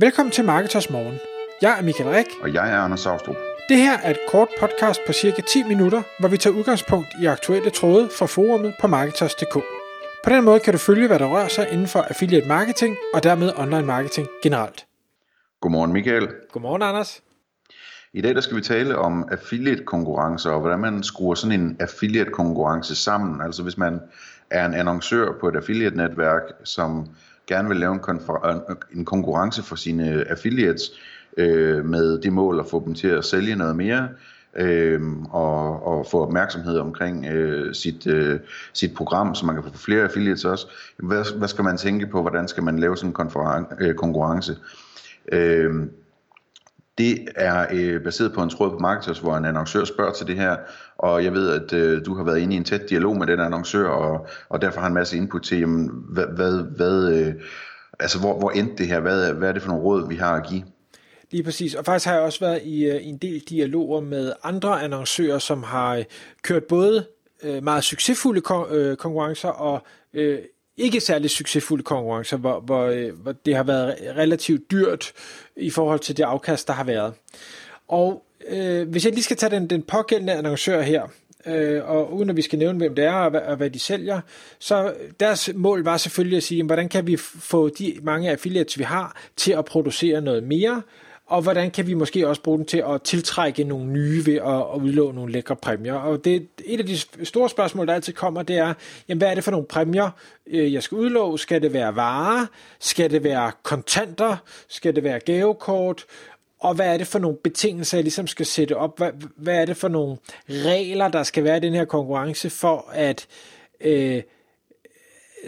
Velkommen til Marketers Morgen. Jeg er Michael Rik. Og jeg er Anders Saustrup. Det her er et kort podcast på cirka 10 minutter, hvor vi tager udgangspunkt i aktuelle tråde fra forumet på Marketers.dk. På den måde kan du følge, hvad der rører sig inden for affiliate marketing og dermed online marketing generelt. Godmorgen Michael. Godmorgen Anders. I dag der skal vi tale om affiliate konkurrencer og hvordan man skruer sådan en affiliate konkurrence sammen. Altså hvis man er en annoncør på et affiliate netværk, som gerne vil lave en, en konkurrence for sine affiliates øh, med det mål at få dem til at sælge noget mere, øh, og, og få opmærksomhed omkring øh, sit, øh, sit program, så man kan få flere affiliates også. Hvad, hvad skal man tænke på? Hvordan skal man lave sådan en øh, konkurrence? Øh, det er øh, baseret på en tråd på Marketers, hvor en annoncør spørger til det her, og jeg ved, at øh, du har været inde i en tæt dialog med den annoncør, og, og derfor har en masse input til, jamen, hvad, hvad, hvad øh, altså hvor, hvor endte det her? Hvad, hvad er det for nogle råd, vi har at give? Lige præcis, og faktisk har jeg også været i, øh, i en del dialoger med andre annoncører, som har øh, kørt både øh, meget succesfulde øh, konkurrencer og øh, ikke særlig succesfulde konkurrencer, hvor, hvor, øh, hvor det har været relativt dyrt i forhold til det afkast, der har været. Og øh, hvis jeg lige skal tage den, den pågældende annoncør her, øh, og uden at vi skal nævne, hvem det er og og hvad de sælger, så deres mål var selvfølgelig at sige, hvordan kan vi få de mange affiliates, vi har, til at producere noget mere, og hvordan kan vi måske også bruge den til at tiltrække nogle nye ved at, at udlåne nogle lækre præmier. Og det, et af de store spørgsmål, der altid kommer, det er, jamen, hvad er det for nogle præmier, øh, jeg skal udlåne? Skal det være varer? Skal det være kontanter? Skal det være gavekort? Og hvad er det for nogle betingelser, jeg ligesom skal sætte op? Hvad, hvad er det for nogle regler, der skal være i den her konkurrence for at... Øh,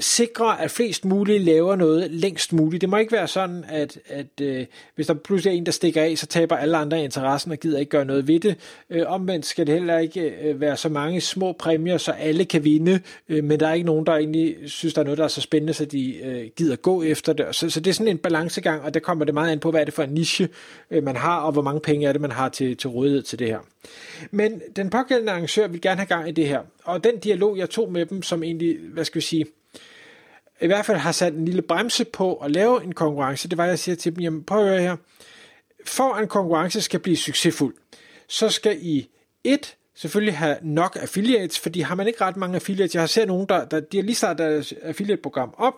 sikre, at flest muligt laver noget længst muligt. Det må ikke være sådan, at, at øh, hvis der pludselig er en, der stikker af, så taber alle andre interessen og gider ikke gøre noget ved det. Øh, omvendt skal det heller ikke øh, være så mange små præmier, så alle kan vinde, øh, men der er ikke nogen, der egentlig synes, der er noget, der er så spændende, så de øh, gider gå efter det. Så, så det er sådan en balancegang, og der kommer det meget an på, hvad er det for en niche, øh, man har, og hvor mange penge er det, man har til, til rådighed til det her. Men den pågældende arrangør vil gerne have gang i det her, og den dialog, jeg tog med dem, som egentlig, hvad skal vi sige, i hvert fald har sat en lille bremse på at lave en konkurrence, det var, at jeg siger til dem, jamen prøv at høre her, for en konkurrence skal blive succesfuld, så skal I et, selvfølgelig have nok affiliates, fordi har man ikke ret mange affiliates, jeg har set nogen, der, der de har lige startet deres affiliate-program op,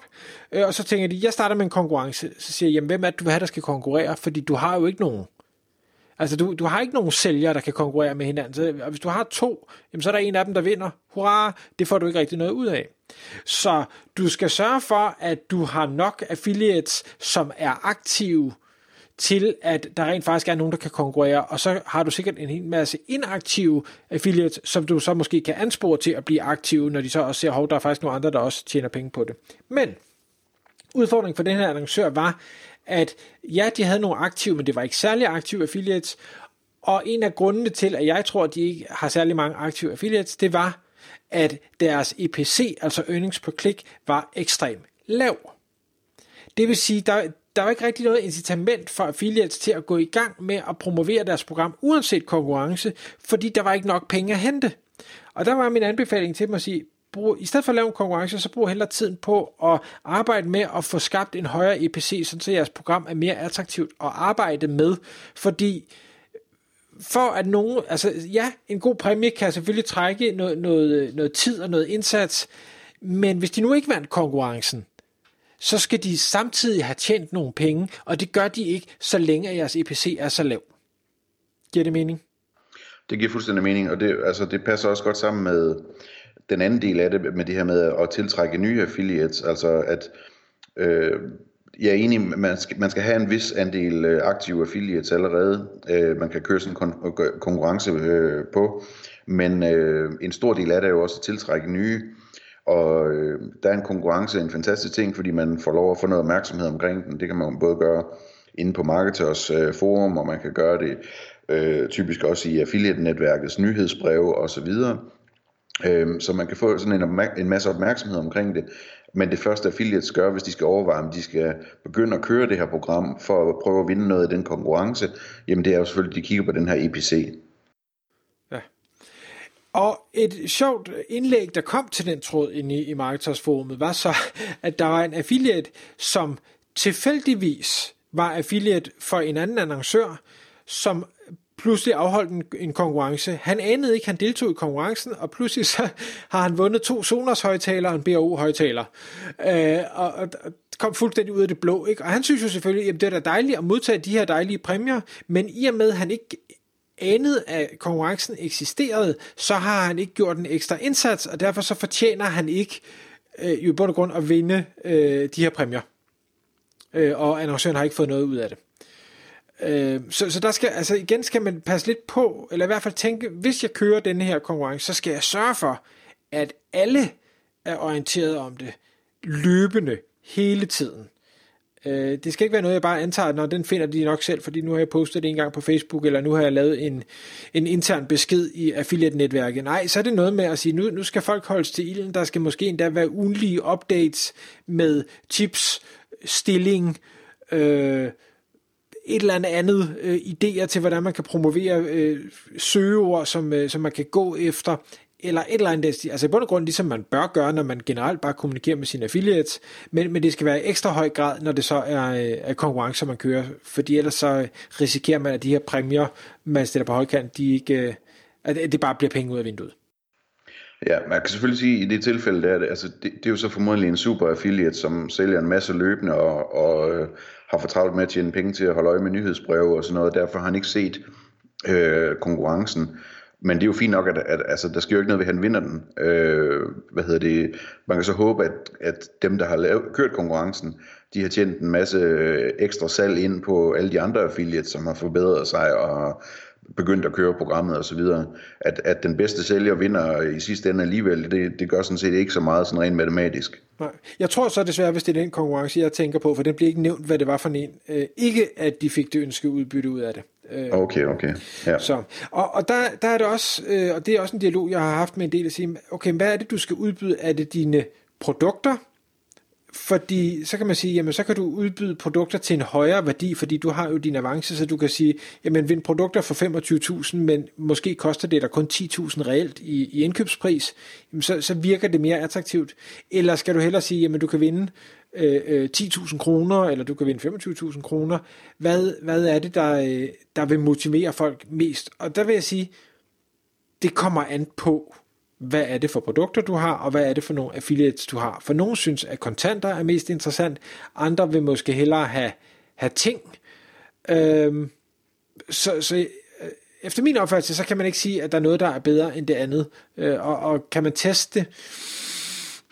øh, og så tænker de, jeg starter med en konkurrence, så siger jeg, jamen hvem er det, du vil have, der skal konkurrere, fordi du har jo ikke nogen. Altså, du, du har ikke nogen sælgere, der kan konkurrere med hinanden. Så, hvis du har to, jamen, så er der en af dem, der vinder. Hurra, det får du ikke rigtig noget ud af. Så du skal sørge for, at du har nok affiliates, som er aktive til, at der rent faktisk er nogen, der kan konkurrere, og så har du sikkert en hel masse inaktive affiliates, som du så måske kan anspore til at blive aktive, når de så også ser, at der er faktisk nogle andre, der også tjener penge på det. Men udfordringen for den her annoncør var, at ja, de havde nogle aktive, men det var ikke særlig aktive affiliates, og en af grundene til, at jeg tror, at de ikke har særlig mange aktive affiliates, det var, at deres EPC, altså earnings per click, var ekstremt lav. Det vil sige, der, der var ikke rigtig noget incitament for affiliates til at gå i gang med at promovere deres program, uanset konkurrence, fordi der var ikke nok penge at hente. Og der var min anbefaling til dem at sige, brug, i stedet for at lave en konkurrence, så brug hellere tiden på at arbejde med at få skabt en højere EPC, så jeres program er mere attraktivt at arbejde med, fordi for at nogen, altså ja, en god præmie kan selvfølgelig trække noget, noget, noget tid og noget indsats, men hvis de nu ikke vandt konkurrencen, så skal de samtidig have tjent nogle penge, og det gør de ikke, så længe at jeres EPC er så lav. Giver det mening? Det giver fuldstændig mening, og det, altså, det passer også godt sammen med den anden del af det, med det her med at tiltrække nye affiliates, altså at øh, jeg er enig, man skal, man skal have en vis andel øh, aktive affiliates allerede. Øh, man kan køre sådan en øh, kon- konkurrence øh, på, men øh, en stor del af det er jo også at tiltrække nye. Og øh, der er en konkurrence en fantastisk ting, fordi man får lov at få noget opmærksomhed omkring den. Det kan man både gøre inde på Marketers øh, forum, og man kan gøre det øh, typisk også i affiliate-netværkets nyhedsbreve osv. Øh, så man kan få sådan en, en masse opmærksomhed omkring det. Men det første affiliates gør, hvis de skal overveje, om de skal begynde at køre det her program for at prøve at vinde noget af den konkurrence, jamen det er jo selvfølgelig, at de kigger på den her EPC. Ja. Og et sjovt indlæg, der kom til den tråd inde i, i Marketers Forumet, var så, at der var en affiliate, som tilfældigvis var affiliate for en anden annoncør, som pludselig afholdt en, en konkurrence. Han anede ikke, han deltog i konkurrencen, og pludselig så har han vundet to Sonos højtalere og en BAO højtaler. Øh, og, og, og kom fuldstændig ud af det blå. Ikke? Og han synes jo selvfølgelig, at det er da dejligt at modtage de her dejlige præmier, men i og med, at han ikke anede, at konkurrencen eksisterede, så har han ikke gjort en ekstra indsats, og derfor så fortjener han ikke øh, i bund og grund at vinde øh, de her præmier. Øh, og annoncøren har ikke fået noget ud af det. Øh, så, så der skal, altså igen skal man passe lidt på, eller i hvert fald tænke, hvis jeg kører denne her konkurrence, så skal jeg sørge for, at alle er orienteret om det løbende, hele tiden. Øh, det skal ikke være noget, jeg bare antager, når den finder de nok selv, fordi nu har jeg postet det en gang på Facebook, eller nu har jeg lavet en, en intern besked i affiliate-netværket. Nej, så er det noget med at sige, nu, nu skal folk holdes til ilden, der skal måske endda være ugenlige updates med tips, stilling, øh, et eller andet andet øh, idéer til, hvordan man kan promovere øh, søgeord, som, øh, som man kan gå efter, eller et eller andet, altså i bund og grund ligesom man bør gøre, når man generelt bare kommunikerer med sine affiliates, men, men det skal være i ekstra høj grad, når det så er, øh, er konkurrencer, man kører, fordi ellers så øh, risikerer man, at de her præmier, man stiller på højkant, de ikke, øh, at det bare bliver penge ud af vinduet. Ja, man kan selvfølgelig sige, at i det tilfælde, der, altså, det, det er jo så formodentlig en super affiliate, som sælger en masse løbende og, og øh, har for travlt med at tjene penge til at holde øje med nyhedsbreve og sådan noget. Derfor har han ikke set øh, konkurrencen. Men det er jo fint nok, at, at altså, der sker jo ikke noget ved, at han vinder den. Øh, hvad hedder det? Man kan så håbe, at, at dem, der har lavet, kørt konkurrencen, de har tjent en masse øh, ekstra salg ind på alle de andre affiliates, som har forbedret sig og begyndt at køre programmet og så videre. At, at den bedste sælger vinder i sidste ende alligevel, det, det gør sådan set ikke så meget sådan rent matematisk. Nej. Jeg tror så desværre, hvis det er den konkurrence, jeg tænker på, for den bliver ikke nævnt, hvad det var for en. Øh, ikke at de fik det ønskede udbytte ud af det. Øh, okay, okay. Ja. Så, og, og der, der er det også, øh, og det er også en dialog, jeg har haft med en del at sige, okay, hvad er det, du skal udbyde? Er det dine produkter? Fordi så kan man sige, jamen så kan du udbyde produkter til en højere værdi, fordi du har jo din avance, så du kan sige, jamen vind produkter for 25.000, men måske koster det dig kun 10.000 reelt i, i indkøbspris, jamen så, så virker det mere attraktivt. Eller skal du hellere sige, jamen du kan vinde øh, øh 10.000 kroner, eller du kan vinde 25.000 kroner. Hvad, hvad er det, der, øh, der vil motivere folk mest? Og der vil jeg sige, det kommer an på, hvad er det for produkter, du har, og hvad er det for nogle affiliates, du har. For nogle synes, at kontanter er mest interessant, andre vil måske hellere have, have ting. Øhm, så, så øh, efter min opfattelse, så kan man ikke sige, at der er noget, der er bedre end det andet. Øh, og, og kan man teste det?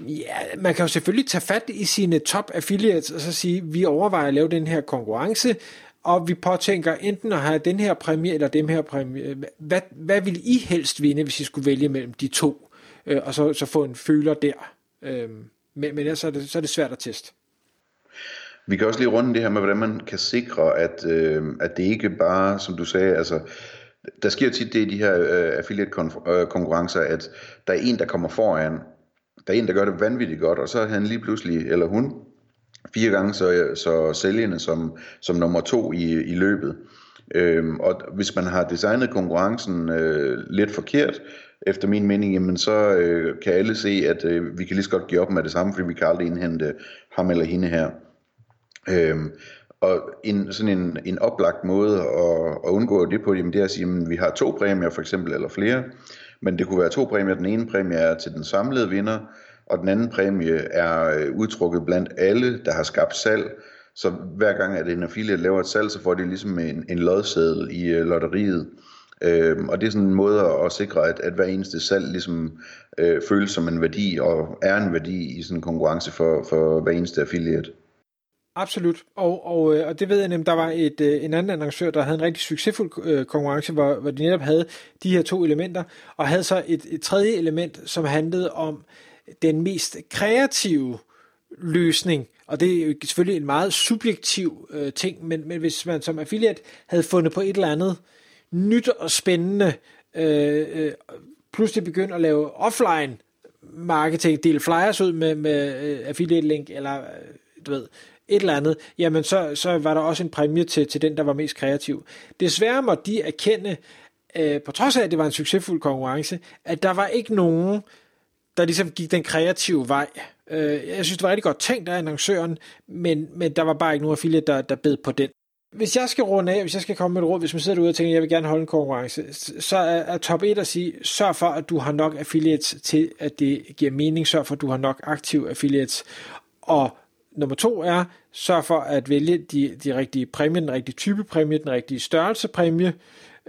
Ja, man kan jo selvfølgelig tage fat i sine top affiliates og så sige, vi overvejer at lave den her konkurrence, og vi påtænker enten at have den her præmie eller dem her præmie. Hvad, hvad vil I helst vinde, hvis I skulle vælge mellem de to? Øh, og så, så få en føler der. Øh, men, men ellers er det, så er det svært at teste. Vi kan også lige runde det her med, hvordan man kan sikre, at, øh, at det ikke bare, som du sagde, altså, der sker tit det i de her øh, affiliate-konkurrencer, at der er en, der kommer foran, der er en, der gør det vanvittigt godt, og så er han lige pludselig, eller hun, fire gange så, så sælgende som, som nummer to i, i løbet. Øhm, og hvis man har designet konkurrencen øh, lidt forkert, efter min mening, jamen så øh, kan alle se, at øh, vi kan lige så godt give op med det samme, fordi vi kan aldrig indhente ham eller hende her. Øhm, og en, sådan en, en oplagt måde at, at undgå det på, jamen det er at sige, at vi har to præmier for eksempel, eller flere, men det kunne være to præmier. Den ene præmie er til den samlede vinder, og den anden præmie er øh, udtrukket blandt alle, der har skabt salg. Så hver gang, at en affiliate laver et salg, så får de ligesom en, en lodseddel i øh, lotteriet. Øhm, og det er sådan en måde at, sikre, at, at hver eneste salg ligesom øh, føles som en værdi, og er en værdi i sådan en konkurrence for, for hver eneste affiliate. Absolut, og, og, øh, og det ved jeg nemlig, der var et, en anden annoncør, der havde en rigtig succesfuld konkurrence, hvor, hvor de netop havde de her to elementer, og havde så et, et tredje element, som handlede om den mest kreative løsning, og det er jo selvfølgelig en meget subjektiv øh, ting, men, men hvis man som affiliate havde fundet på et eller andet nyt og spændende, øh, øh, pludselig begyndt at lave offline marketing, dele flyers ud med, med øh, affiliate link, eller øh, du ved, et eller andet, jamen så, så var der også en præmie til, til den, der var mest kreativ. Desværre måtte de erkende, øh, på trods af, at det var en succesfuld konkurrence, at der var ikke nogen, der ligesom gik den kreative vej. Øh, jeg synes, det var rigtig godt tænkt af annoncøren, men, men der var bare ikke nogen affiliate, der, der bed på den. Hvis jeg skal runde af, hvis jeg skal komme med et råd, hvis man sidder derude og tænker, at jeg vil gerne holde en konkurrence, så er, top 1 at sige, sørg for, at du har nok affiliates til, at det giver mening. Sørg for, at du har nok aktive affiliates. Og nummer to er, sørg for at vælge de, de rigtige præmier, den rigtige type præmie, den rigtige størrelse præmie.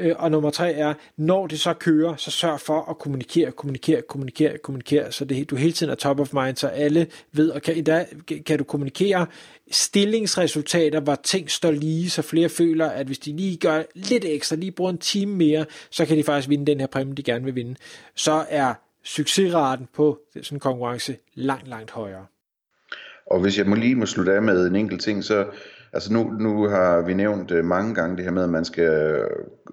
Øh, og nummer tre er, når det så kører, så sørg for at kommunikere, kommunikere, kommunikere, kommunikere, så det, du hele tiden er top of mind, så alle ved, og kan, endda, kan du kommunikere stillingsresultater, hvor ting står lige, så flere føler, at hvis de lige gør lidt ekstra, lige bruger en time mere, så kan de faktisk vinde den her præmie, de gerne vil vinde. Så er succesraten på sådan en konkurrence langt, langt højere. Og hvis jeg må lige må slutte af med en enkelt ting, så altså nu, nu har vi nævnt øh, mange gange det her med, at man skal,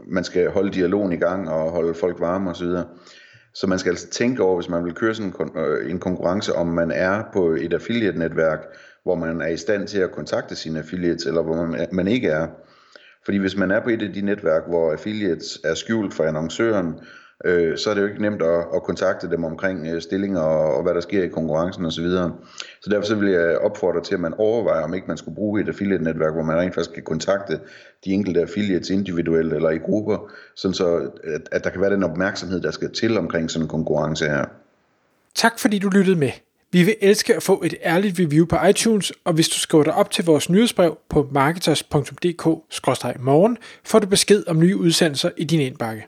man skal holde dialogen i gang og holde folk varme osv. Så, så man skal altså tænke over, hvis man vil køre sådan en, øh, en konkurrence, om man er på et affiliate-netværk, hvor man er i stand til at kontakte sine affiliates, eller hvor man, man ikke er. Fordi hvis man er på et af de netværk, hvor affiliates er skjult for annoncøren, øh, så er det jo ikke nemt at, at kontakte dem omkring øh, stillinger og, og hvad der sker i konkurrencen osv. Så, videre. så derfor så vil jeg opfordre til, at man overvejer, om ikke man skulle bruge et affiliate-netværk, hvor man rent faktisk kan kontakte de enkelte affiliates individuelt eller i grupper, sådan så at, at der kan være den opmærksomhed, der skal til omkring sådan en konkurrence her. Tak fordi du lyttede med. Vi vil elske at få et ærligt review på iTunes, og hvis du skriver dig op til vores nyhedsbrev på marketers.dk-morgen, får du besked om nye udsendelser i din indbakke.